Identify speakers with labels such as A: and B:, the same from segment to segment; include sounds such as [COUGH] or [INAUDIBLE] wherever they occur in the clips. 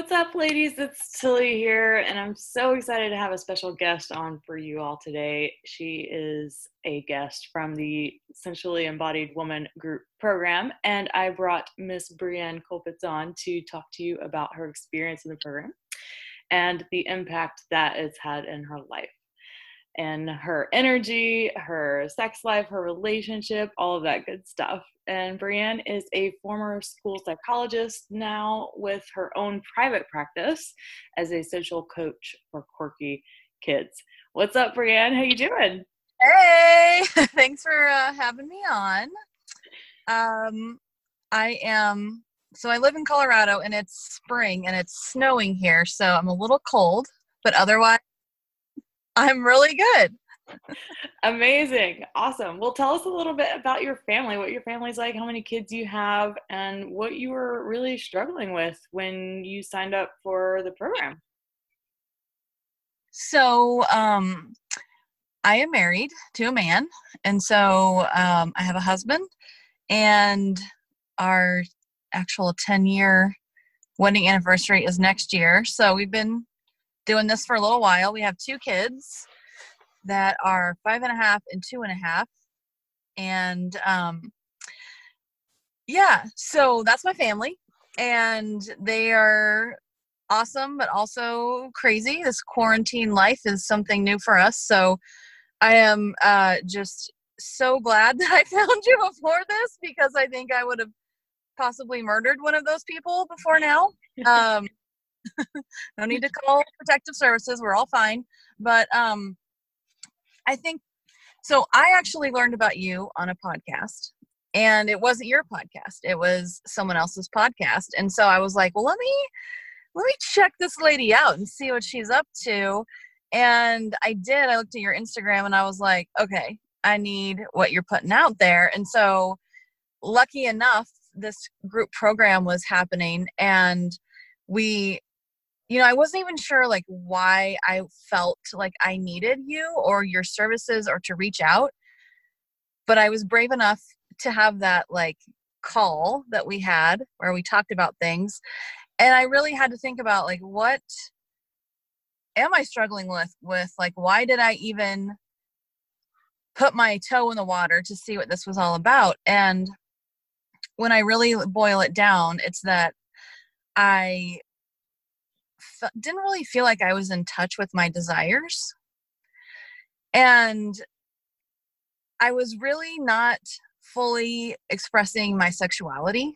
A: What's up, ladies? It's Tilly here, and I'm so excited to have a special guest on for you all today. She is a guest from the Sensually Embodied Woman Group program, and I brought Miss Breann Colpitts on to talk to you about her experience in the program and the impact that it's had in her life and her energy, her sex life, her relationship, all of that good stuff. And Breann is a former school psychologist now with her own private practice as a social coach for quirky kids. What's up, Breann? How you doing?
B: Hey, [LAUGHS] thanks for uh, having me on. Um, I am so I live in Colorado and it's spring and it's snowing here, so I'm a little cold, but otherwise I'm really good.
A: Amazing. Awesome. Well, tell us a little bit about your family, what your family's like, how many kids you have, and what you were really struggling with when you signed up for the program.
B: So, um, I am married to a man, and so um, I have a husband, and our actual 10 year wedding anniversary is next year. So, we've been doing this for a little while. We have two kids that are five and a half and two and a half. And um, yeah, so that's my family. And they are awesome, but also crazy. This quarantine life is something new for us. So I am uh, just so glad [LAUGHS] that I found you before this because I think I would have possibly murdered one of those people before now. [LAUGHS] Um, [LAUGHS] no need to call protective services. We're all fine. But um, I think so. I actually learned about you on a podcast, and it wasn't your podcast. It was someone else's podcast. And so I was like, well, let me let me check this lady out and see what she's up to. And I did. I looked at your Instagram and I was like, okay, I need what you're putting out there. And so, lucky enough, this group program was happening, and we you know, I wasn't even sure like why I felt like I needed you or your services or to reach out. But I was brave enough to have that like call that we had where we talked about things. And I really had to think about like what am I struggling with with like why did I even put my toe in the water to see what this was all about? And when I really boil it down, it's that I didn't really feel like I was in touch with my desires. And I was really not fully expressing my sexuality.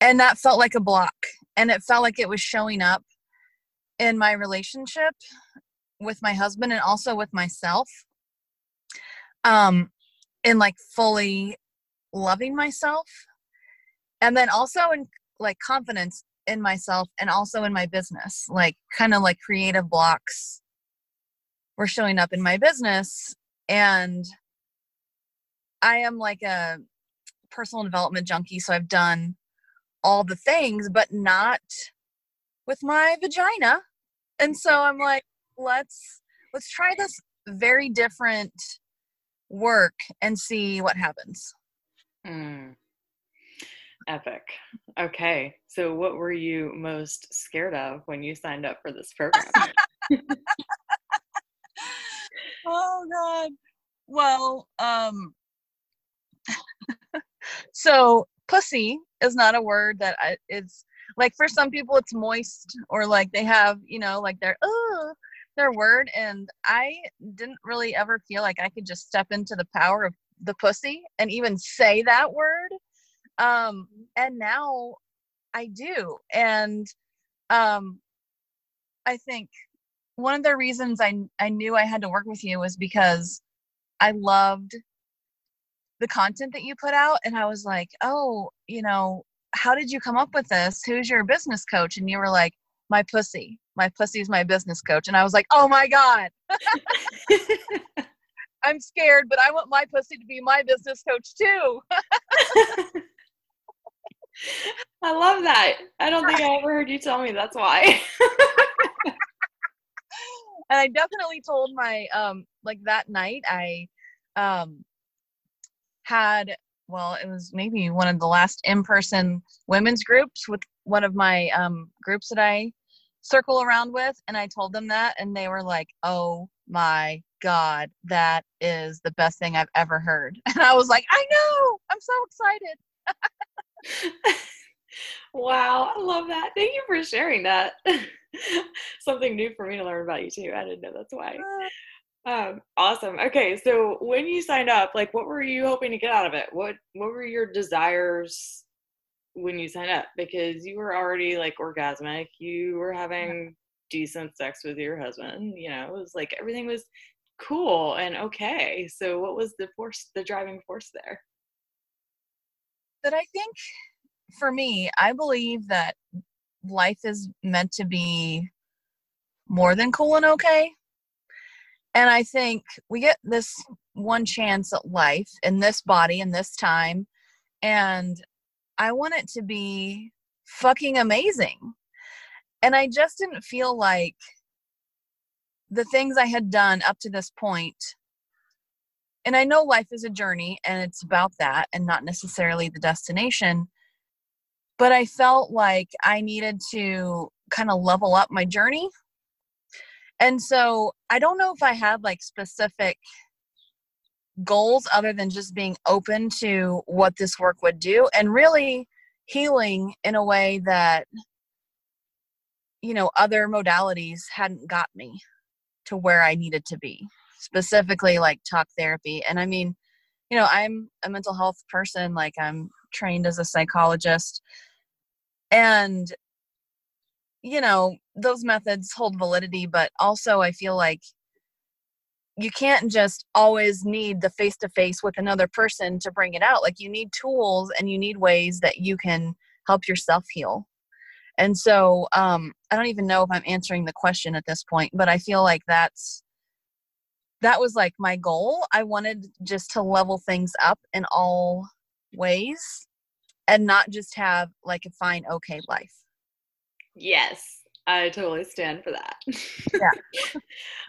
B: And that felt like a block. And it felt like it was showing up in my relationship with my husband and also with myself. Um, in like fully loving myself. And then also in like confidence in myself and also in my business like kind of like creative blocks were showing up in my business and i am like a personal development junkie so i've done all the things but not with my vagina and so i'm like let's let's try this very different work and see what happens
A: mm. Epic. Okay. So, what were you most scared of when you signed up for this program? [LAUGHS]
B: oh, God. Well, um, [LAUGHS] so pussy is not a word that I, it's like for some people it's moist or like they have, you know, like their, oh, their word. And I didn't really ever feel like I could just step into the power of the pussy and even say that word um and now i do and um i think one of the reasons i i knew i had to work with you was because i loved the content that you put out and i was like oh you know how did you come up with this? Who's your business coach? And you were like, my pussy. My pussy's my business coach. And I was like, oh my God. [LAUGHS] I'm scared, but I want my pussy to be my business coach too. [LAUGHS]
A: I love that. I don't think I ever heard you tell me that's why. [LAUGHS]
B: and I definitely told my um like that night I um had well it was maybe one of the last in-person women's groups with one of my um groups that I circle around with and I told them that and they were like, "Oh my god, that is the best thing I've ever heard." [LAUGHS] And I was like, "I know. I'm so
A: excited." [LAUGHS] [LAUGHS] wow, I love that. Thank you for sharing that. [LAUGHS] Something new for me to learn about you too. I didn't know that's why. Uh. Um, awesome. Okay, so when you signed up, like, what were you hoping to get out of it? What What were your desires when you signed up? Because you were already like orgasmic. You were having decent sex with your husband. You know, it was like everything was cool and okay. So, what was the force, the driving force there?
B: That I think for me, I believe that life is meant to be more than cool and okay. And I think we get this one chance at life in this body in this time. And I want it to be fucking amazing. And I just didn't feel like the things I had done up to this point, and I know life is a journey and it's about that and not necessarily the destination, but I felt like I needed to kind of level up my journey. And so I don't know if I had like specific goals other than just being open to what this work would do and really healing in a way that you know other modalities hadn't got me to where I needed to be specifically like talk therapy. And I mean you know I'm a mental health person like I'm trained as a psychologist. And you know those methods hold validity but also i feel like you can't just always need the face to face with another person to bring it out. Like you need tools and you need ways that you can help yourself heal. And so um i don't even know if i'm answering the question at this point but i feel like that's that was like my goal. I wanted just to level things up in all ways and not just have like a fine okay life.
A: Yes i totally stand for that.
B: Yeah. [LAUGHS]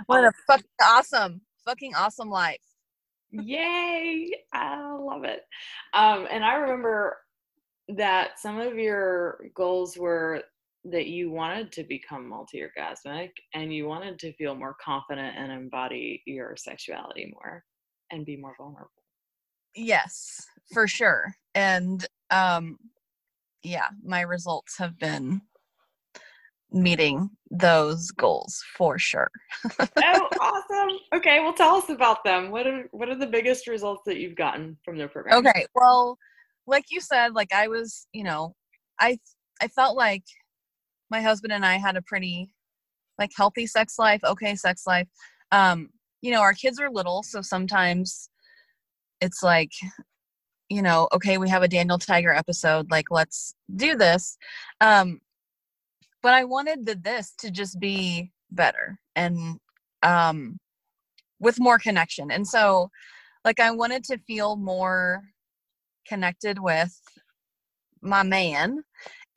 B: What a fucking awesome fucking awesome life.
A: Yay i love it. Um and i remember that some of your goals were that you wanted to become multi-orgasmic and you wanted to feel more confident and embody your sexuality more and be more vulnerable.
B: Yes for sure. And um yeah my results have been meeting those goals for sure.
A: Oh [LAUGHS] awesome. Okay well tell us about them. What are what are the biggest results that you've gotten from their program?
B: Okay well like you said like i was you know i i felt like my husband and i had a pretty like healthy sex life okay sex life um you know our kids are little so sometimes it's like you know, okay, we have a Daniel Tiger episode, like let's do this. Um, but I wanted the this to just be better and um, with more connection. And so, like, I wanted to feel more connected with my man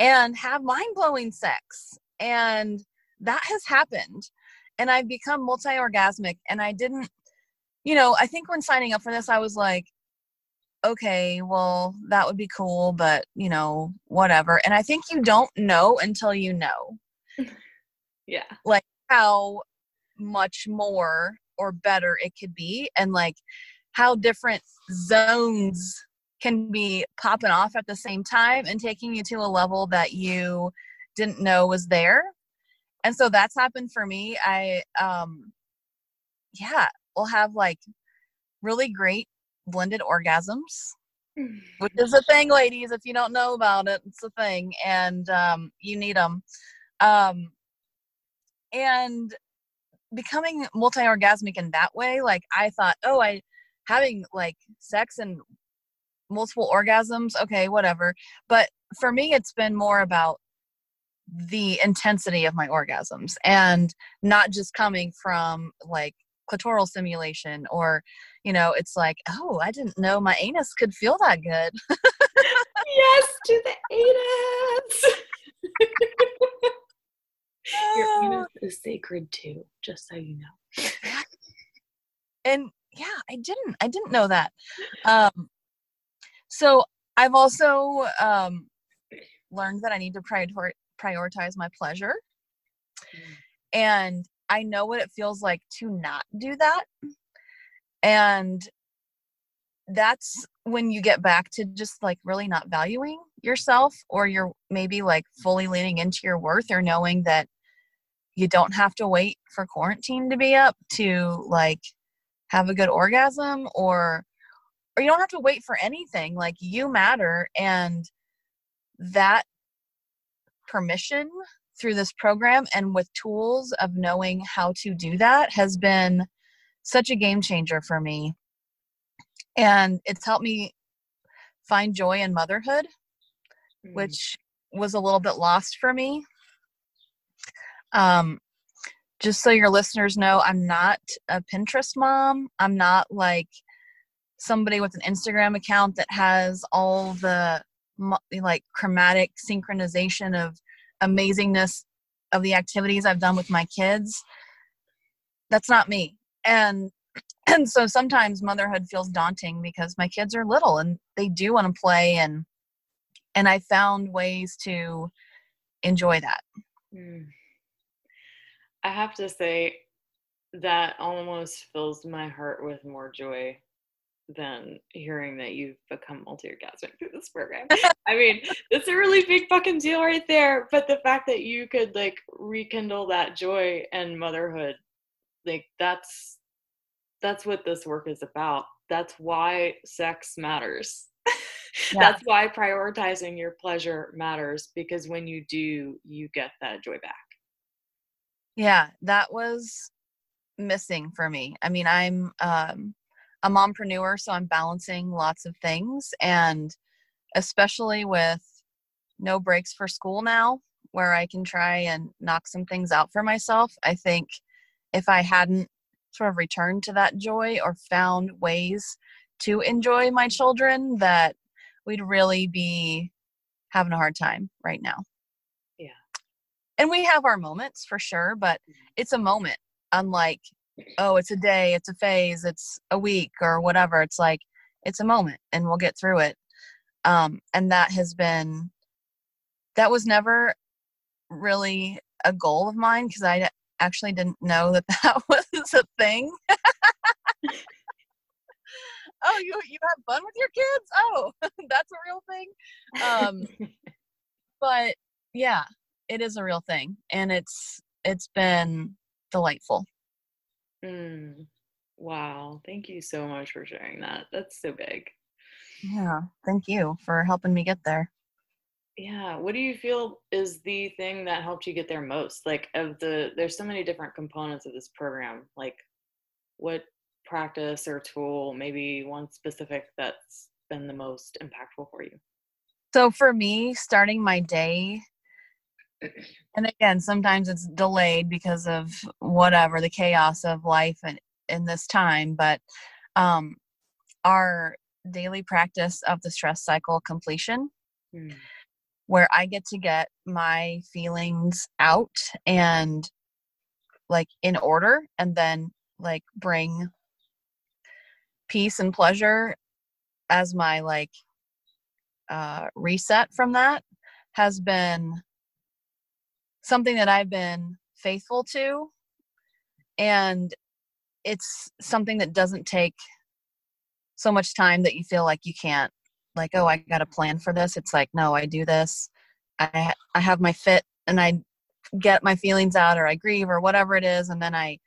B: and have mind blowing sex. And that has happened. And I've become multi orgasmic. And I didn't, you know, I think when signing up for this, I was like, okay, well, that would be cool, but you know, whatever. And I think you don't know until you know. [LAUGHS]
A: yeah.
B: Like how much more or better it could be and like how different zones can be popping off at the same time and taking you to a level that you didn't know was there. And so that's happened for me. I um yeah, we'll have like really great blended orgasms which is a thing ladies if you don't know about it it's a thing and um, you need them um, and becoming multi-orgasmic in that way like i thought oh i having like sex and multiple orgasms okay whatever but for me it's been more about the intensity of my orgasms and not just coming from like clitoral stimulation or you know it's like oh i didn't know my anus could feel that good.
A: Yes to the anus. Your anus is sacred too just so you know.
B: And yeah i didn't i didn't know that. Um so i've also um learned that i need to prior- prioritize my pleasure mm. and i know what it feels like to not do that and that's when you get back to just like really not valuing yourself or you're maybe like fully leaning into your worth or knowing that you don't have to wait for quarantine to be up to like have a good orgasm or or you don't have to wait for anything like you matter and that permission through this program and with tools of knowing how to do that has been such a game changer for me and it's helped me find joy in motherhood mm. which was a little bit lost for me um just so your listeners know, I'm not a Pinterest mom. I'm not like somebody with an Instagram account that has all the like chromatic synchronization of amazingness of the activities I've done with my kids. That's not me. And [CLEARS THROAT] and so sometimes motherhood feels daunting because my kids are little and they do want to play and and I found ways to enjoy that. Mm.
A: I have to say that almost fills my heart with more joy than hearing that you've become multi-orgasmic through this program. [LAUGHS] I mean, it's a really big fucking deal right there. But the fact that you could like rekindle that joy and motherhood, like that's that's what this work is about. That's why sex matters. [LAUGHS] Yeah. that's why prioritizing your pleasure matters because when you do, you get that joy back.
B: Yeah, that was missing for me. I mean, I'm um, a mompreneur, so I'm balancing lots of things, and especially with no breaks for school now, where I can try and knock some things out for myself. I think if I hadn't sort of returned to that joy or found ways to enjoy my children, that we'd really be having a hard time right now Yeah. and we have our moments for sure but mm-hmm. it's a moment unlike oh it's a day it's a phase it's a week or whatever it's like it's a moment and we'll get through it. Um and that has been that was never really a goal of mine because i actually didn't know that [LAUGHS] that was a thing. Oh you you have fun with your kids? Oh [LAUGHS] that's a real thing? Um but yeah it is a real thing and it's it's been delightful
A: mm. wow. Thank you so much for sharing that. That's so big.
B: Yeah. Thank you for helping me get there.
A: Yeah. What do you feel is the thing that helped you get there most? Like of the there's so many different components of this program like what practice or tool maybe one specific that's been the most impactful for you?
B: So for me starting my day and again sometimes it's delayed because of whatever the chaos of life and in this time but um our daily practice of the stress cycle completion mm. where i get to get my feelings out and like in order and then like bring peace and pleasure as my like uh reset from that has been something that I've been faithful to. And it's something that doesn't take so much time that you feel like you can't like oh i got a plan for this it's like no i do this i i have my fit and i get my feelings out or i grieve or whatever it is and then i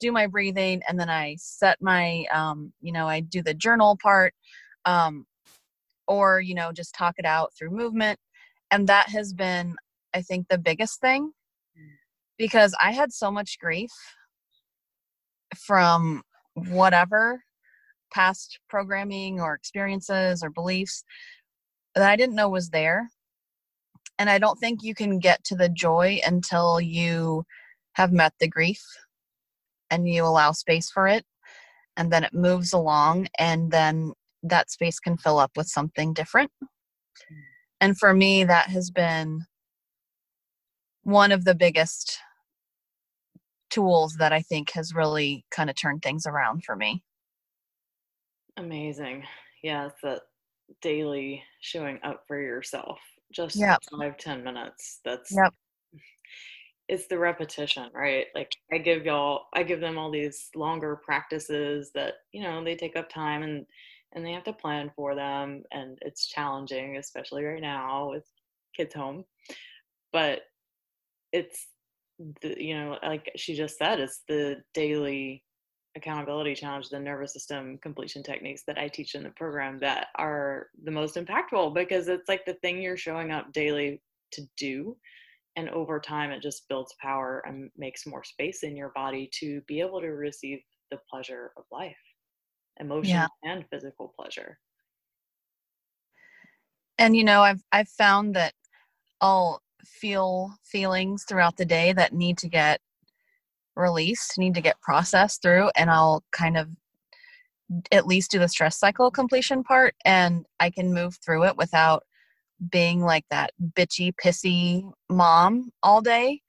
B: do my breathing and then i set my um you know i do the journal part um or you know just talk it out through movement and that has been I think, the biggest thing mm. because I had so much grief from whatever past programming or experiences or beliefs that I didn't know was there. And I don't think you can get to the joy until you have met the grief and you allow space for it. And then it moves along, and then that space can fill up with something different. Mm. And for me, that has been one of the biggest tools that I think has really kind of turned things around for me.
A: Amazing. Yeah, it's that daily showing up for yourself. Just
B: Yep.
A: five, ten minutes. That's
B: Yep.
A: it's the repetition, right? Like I give y'all I give them all these longer practices that, you know, they take up time and and they have to plan for them and it's challenging, especially right now with kids home. But it's the you know, like she just said, it's the daily accountability challenge, the nervous system completion techniques that I teach in the program that are the most impactful because it's like the thing you're showing up daily to do. And over time, it just builds power and makes more space in your body to be able to receive the pleasure of life, emotional and physical pleasure.
B: And you know, I've I've found that I'll feel feelings throughout the day that need to get released, need to get processed through, and I'll kind of at least do the stress cycle completion part and I can move through it without being like that bitchy, pissy mom all day.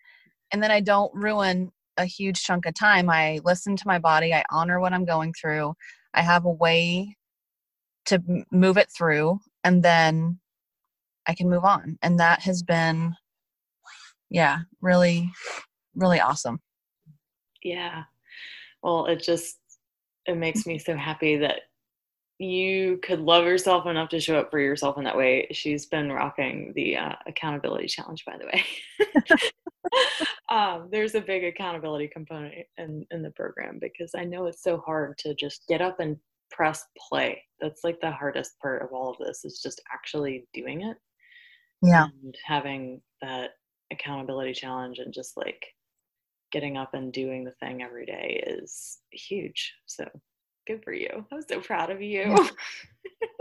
B: And then I don't ruin a huge chunk of time. I listen to my body, I honor what I'm going through. I have a way to move it through, and then I can move on. And that has been, yeah, really, really awesome.
A: Yeah. Well, it just it makes me so happy that you could love yourself enough to show up for yourself in that way. She's been rocking the uh, accountability challenge, by the way. [LAUGHS] um, there's a big accountability component in, in the program because I know it's so hard to just get up and press play. That's like the hardest part of all of this is just actually doing it.
B: Yeah.
A: And having that accountability challenge and just like getting up and doing the thing every day is huge. So good for you. I'm so proud of you. [LAUGHS]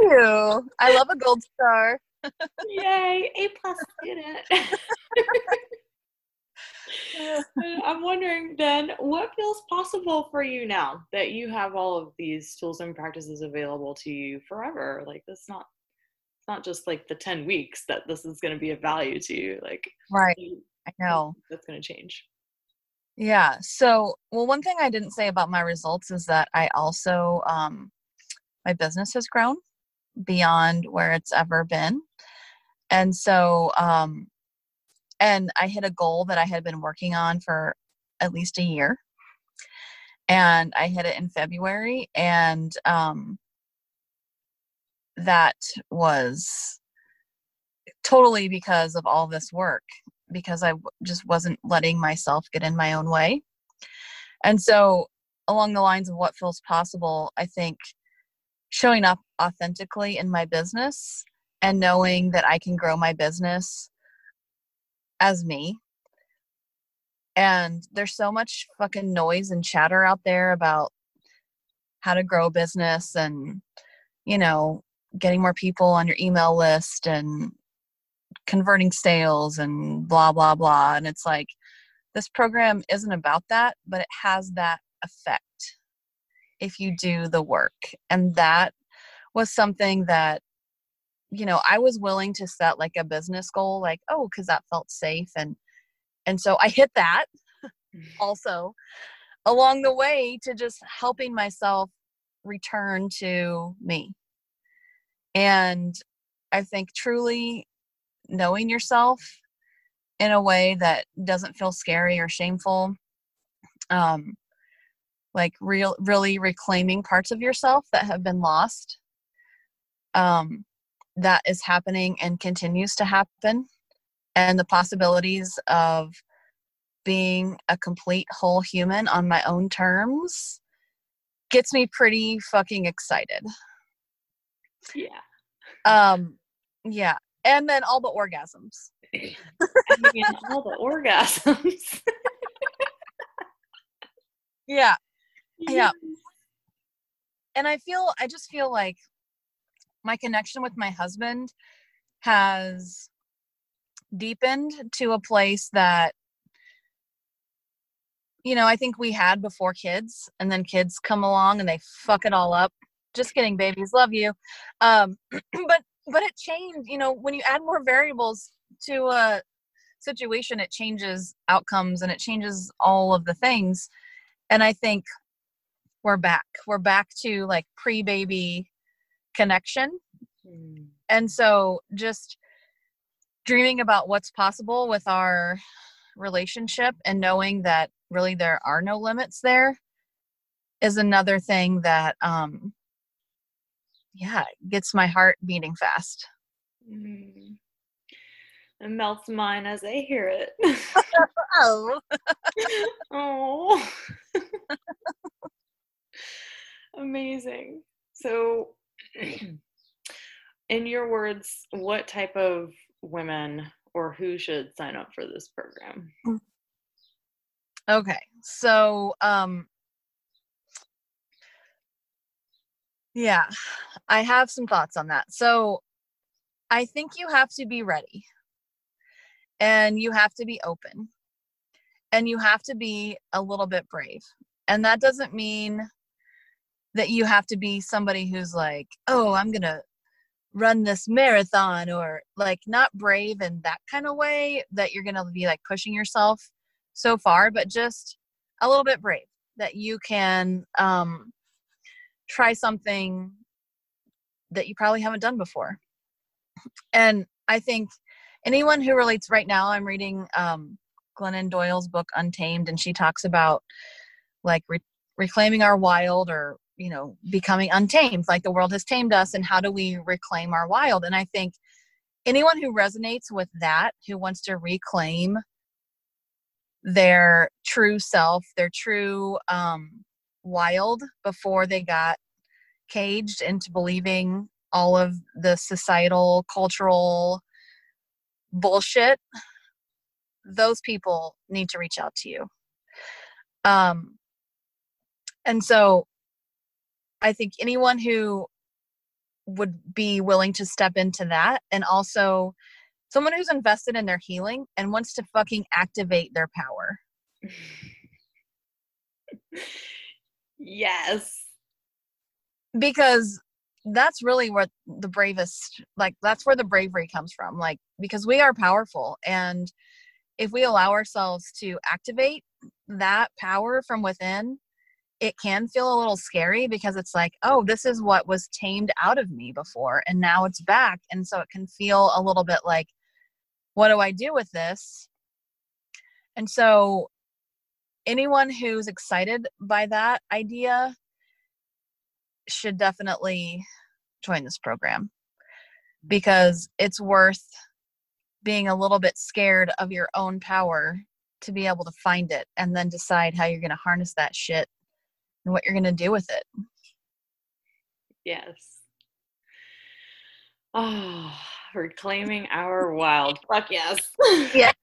B: Ew. I love a gold star. [LAUGHS]
A: Yay, A plus student. [LAUGHS] I'm wondering then what feels possible for you now that you have all of these tools and practices available to you forever? Like this not it's not just like the 10 weeks that this is going to be of value to you. Like
B: Right. I know.
A: that's going to change.
B: Yeah. So, well, one thing I didn't say about my results is that I also, um, my business has grown beyond where it's ever been. And so, um, and I hit a goal that I had been working on for at least a year. And I hit it in February. And um, that was totally because of all this work because I just wasn't letting myself get in my own way. And so, along the lines of what feels possible, I think showing up authentically in my business and knowing that I can grow my business as me. And there's so much fucking noise and chatter out there about how to grow a business and, you know, getting more people on your email list and converting sales and blah blah blah. And it's like this program isn't about that but it has that effect if you do the work. And that was something that you know i was willing to set like a business goal like oh because that felt safe. And and so i hit that mm. also along the way to just helping myself return to me and i think truly knowing yourself in a way that doesn't feel scary or shameful um like real really reclaiming parts of yourself that have been lost um that is happening and continues to happen. And the possibilities of being a complete whole human on my own terms gets me pretty fucking excited
A: Yeah.
B: um yeah and then all the orgasms [LAUGHS]
A: I mean, all the orgasms. [LAUGHS]
B: yeah Yeah. [LAUGHS] and I feel I just feel like my connection with my husband has deepened to a place that you know, I think we had before kids, and then kids come along and they fuck it all up. Just kidding, babies, love you. Um, [CLEARS THROAT] but but it changed. You know, when you add more variables to a situation, it changes outcomes and it changes all of the things. And I think we're back. We're back to like pre-baby connection. Mm. And so just dreaming about what's possible with our relationship and knowing that really there are no limits there is another thing that um yeah gets my heart beating fast
A: mm. it melts mine as i hear it [LAUGHS]
B: oh [LAUGHS]
A: oh [LAUGHS] amazing so [CLEARS THROAT] in your words what type of women or who should sign up for this program mm.
B: Okay. So, um, yeah, I have some thoughts on that. So, I think you have to be ready and you have to be open and you have to be a little bit brave. And that doesn't mean that you have to be somebody who's like, oh, I'm going to run this marathon or like not brave in that kind of way that you're going to be like pushing yourself so far, but just a little bit brave that you can um, try something that you probably haven't done before. And I think anyone who relates right now, I'm reading um, Glennon Doyle's book Untamed, and she talks about like re- reclaiming our wild or you know becoming untamed like the world has tamed us and how do we reclaim our wild and i think anyone who resonates with that who wants to reclaim their true self, their true um, wild before they got caged into believing all of the societal, cultural bullshit, those people need to reach out to you. Um, and so I think anyone who would be willing to step into that and also someone who's invested in their healing and wants to fucking activate their power. [LAUGHS]
A: yes.
B: Because that's really what the bravest like that's where the bravery comes from like because we are powerful and if we allow ourselves to activate that power from within it can feel a little scary because it's like oh this is what was tamed out of me before and now it's back and so it can feel a little bit like what do I do with this? And so, anyone who's excited by that idea should definitely join this program because it's worth being a little bit scared of your own power to be able to find it and then decide how you're going to harness that shit and what you're going to do with it.
A: Yes. Oh, [SIGHS] reclaiming our wild. Fuck yes. [LAUGHS]
B: Yes.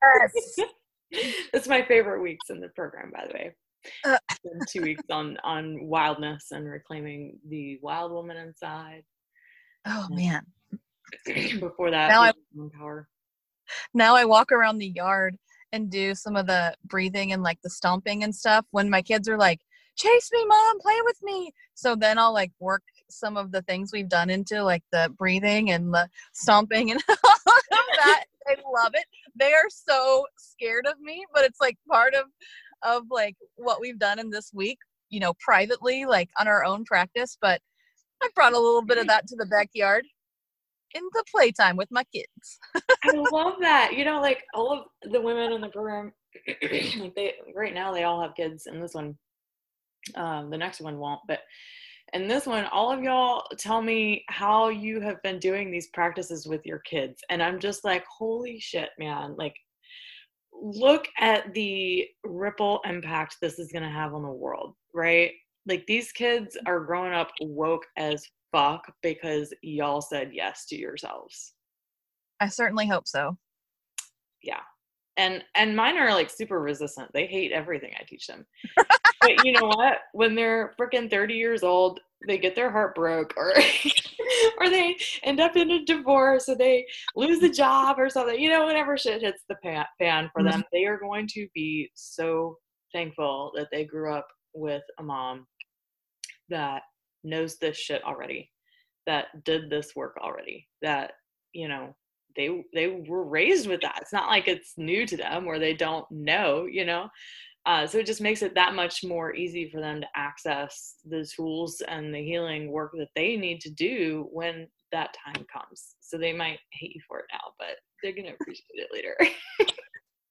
B: [LAUGHS] [LAUGHS]
A: That's my favorite weeks in the program, by the way. Uh, two weeks on on wildness and reclaiming the wild woman inside.
B: Oh man. [CLEARS THROAT]
A: Before that,
B: now I, power. Now I walk around the yard and do some of the breathing and like the stomping and stuff when my kids are like, chase me mom play with me so then i'll like work some of the things we've done into like the breathing and the stomping and [LAUGHS] all of that i love it they are so scared of me but it's like part of of like what we've done in this week you know privately like on our own practice but i brought a little bit of that to the backyard in the playtime with my kids. [LAUGHS]
A: I love that you know like all of the women in the program [CLEARS THROAT] like they right now they all have kids and this one um, the next one won't, but and this one, all of y'all tell me how you have been doing these practices with your kids. And I'm just like, holy shit, man. Like, look at the ripple impact this is going to have on the world, right? Like, these kids are growing up woke as fuck because y'all said yes to yourselves.
B: I certainly hope so.
A: Yeah and and mine are like super resistant. They hate everything i teach them. [LAUGHS] But you know what? When they're freaking 30 years old they get their heart broke or [LAUGHS] or they end up in a divorce or they lose the job or something you know whenever shit hits the fan for them mm-hmm. they are going to be so thankful that they grew up with a mom that knows this shit already that did this work already that you know they they were raised with that it's not like it's new to them or they don't know you know uh, so it just makes it that much more easy for them to access the tools and the healing work that they need to do when that time comes. So they might hate you for it now, but they're gonna appreciate it later. [LAUGHS]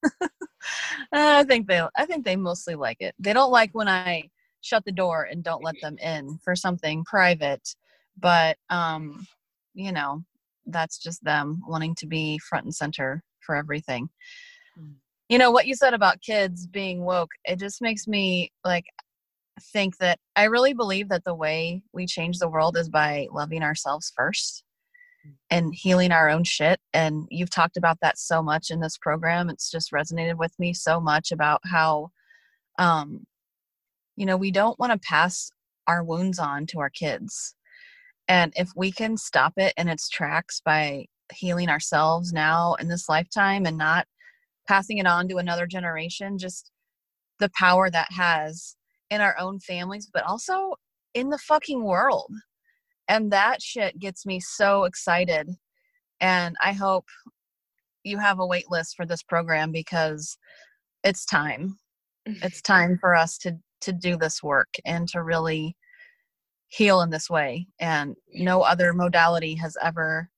A: [LAUGHS]
B: I think they I think they mostly like it. They don't like when I shut the door and don't let them in for something private, but um, you know, that's just them wanting to be front and center for everything. Mm you know what you said about kids being woke it just makes me like think that i really believe that the way we change the world is by loving ourselves first mm. and healing our own shit and you've talked about that so much in this program it's just resonated with me so much about how um you know we don't want to pass our wounds on to our kids and if we can stop it in its tracks by healing ourselves now in this lifetime and not passing it on to another generation just the power that has in our own families but also in the fucking world. And that shit gets me so excited. And i hope you have a wait list for this program because it's time. It's [LAUGHS] time for us to to do this work and to really heal in this way and no other modality has ever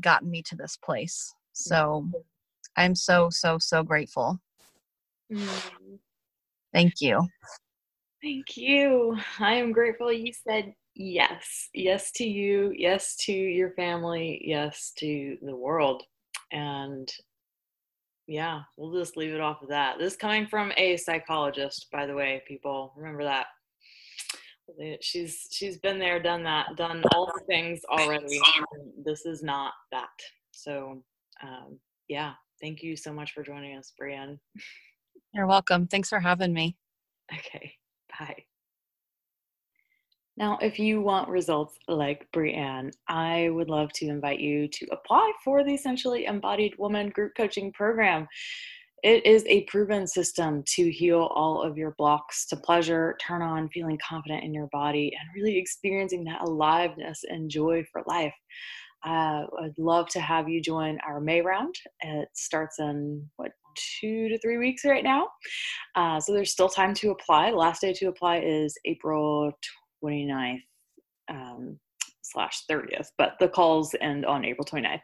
B: gotten me to this place so I'm so, so, so grateful. Mm. Thank you.
A: Thank you. I am grateful you said yes. Yes to you. Yes to your family. Yes to the world. And yeah, we'll just leave it off of that. This coming from a psychologist, by the way, people. Remember that. She's she's been there, done that, done all the things already. This is not that. So um, yeah, Thank you so much for joining us, Breann.
B: You're welcome. Thanks for having me.
A: Okay, bye. Now, if you want results like Breann, I would love to invite you to apply for the Sensually Embodied Woman Group Coaching Program. It is a proven system to heal all of your blocks to pleasure, turn on feeling confident in your body, and really experiencing that aliveness and joy for life. Uh, I'd love to have you join our May round. It starts in what two to three weeks right now. Uh, so there's still time to apply. The last day to apply is April 29th um, slash 30th, but the calls end on April 29th.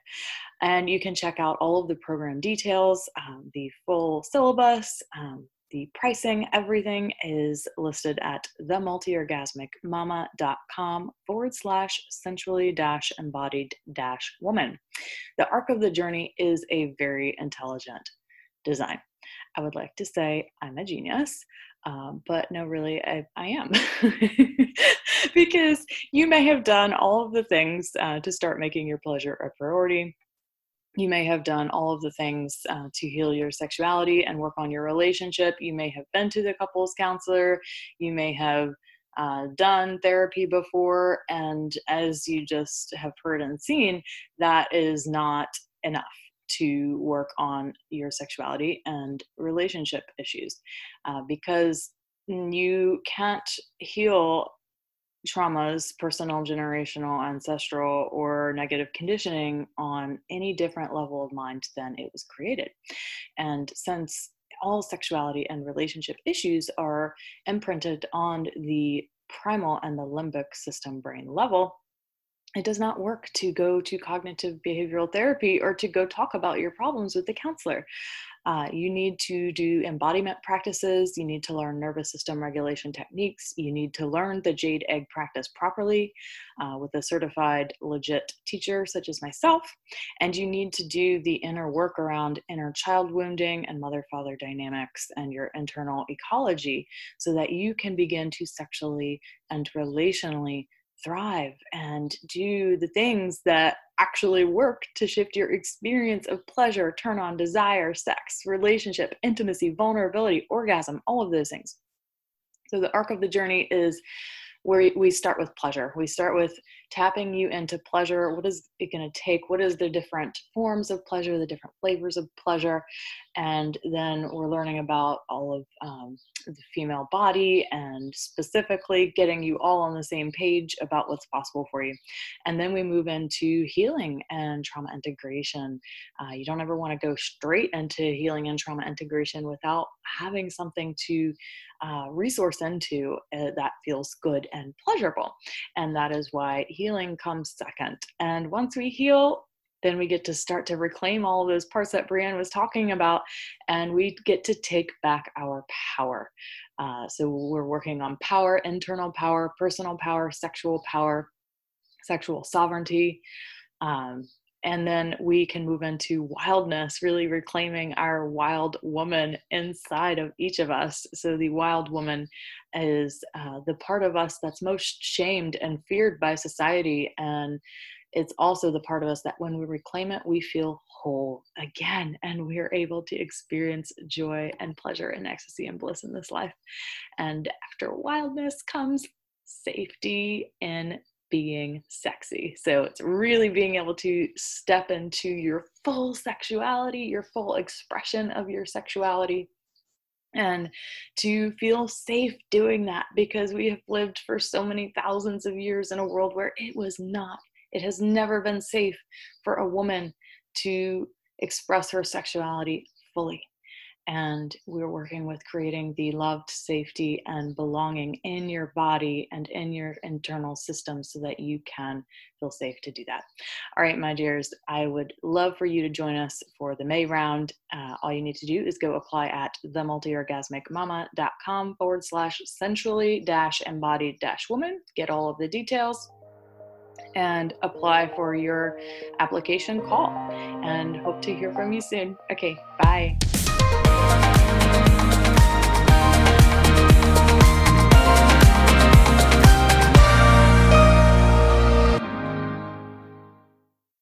A: And you can check out all of the program details, um, the full syllabus, um, the pricing, everything is listed at themultiorgasmicmama.com forward slash sensually dash embodied dash woman. The arc of the journey is a very intelligent design. I would like to say I'm a genius, um, but no, really, I, I am. [LAUGHS] [LAUGHS] because you may have done all of the things uh, to start making your pleasure a priority you may have done all of the things uh, to heal your sexuality and work on your relationship. You may have been to the couples counselor. You may have uh, done therapy before. And as you just have heard and seen, that is not enough to work on your sexuality and relationship issues uh, because you can't heal traumas, personal, generational, ancestral, or negative conditioning on any different level of mind than it was created. And since all sexuality and relationship issues are imprinted on the primal and the limbic system brain level, it does not work to go to cognitive behavioral therapy or to go talk about your problems with the counselor. Uh, you need to do embodiment practices. You need to learn nervous system regulation techniques. You need to learn the jade egg practice properly uh, with a certified, legit teacher such as myself. And you need to do the inner work around inner child wounding and mother father dynamics and your internal ecology so that you can begin to sexually and relationally thrive and do the things that actually work to shift your experience of pleasure, turn on, desire, sex, relationship, intimacy, vulnerability, orgasm, all of those things. So the arc of the journey is where we start with pleasure. We start with tapping you into pleasure. What is it going to take? What is the different forms of pleasure, the different flavors of pleasure? And then we're learning about all of um, the female body and specifically getting you all on the same page about what's possible for you. And then we move into healing and trauma integration. Uh, you don't ever want to go straight into healing and trauma integration without having something to uh, resource into uh, that feels good and pleasurable. And that is why healing comes second. And once we heal, then we get to start to reclaim all of those parts that Breann was talking about, and we get to take back our power. Uh, so we're working on power, internal power, personal power, sexual power, sexual sovereignty. Um, and then we can move into wildness, really reclaiming our wild woman inside of each of us. So, the wild woman is uh, the part of us that's most shamed and feared by society. And it's also the part of us that when we reclaim it, we feel whole again and we are able to experience joy and pleasure and ecstasy and bliss in this life. And after wildness comes safety in being sexy. So it's really being able to step into your full sexuality, your full expression of your sexuality, and to feel safe doing that because we have lived for so many thousands of years in a world where it was not, it has never been safe for a woman to express her sexuality fully and we're working with creating the loved safety and belonging in your body and in your internal system so that you can feel safe to do that. All right, my dears, I would love for you to join us for the May round. Uh, all you need to do is go apply at themultiorgasmicmama.com forward slash sensually dash embodied dash woman. Get all of the details and apply for your application call and hope to hear from you soon. Okay, bye. You.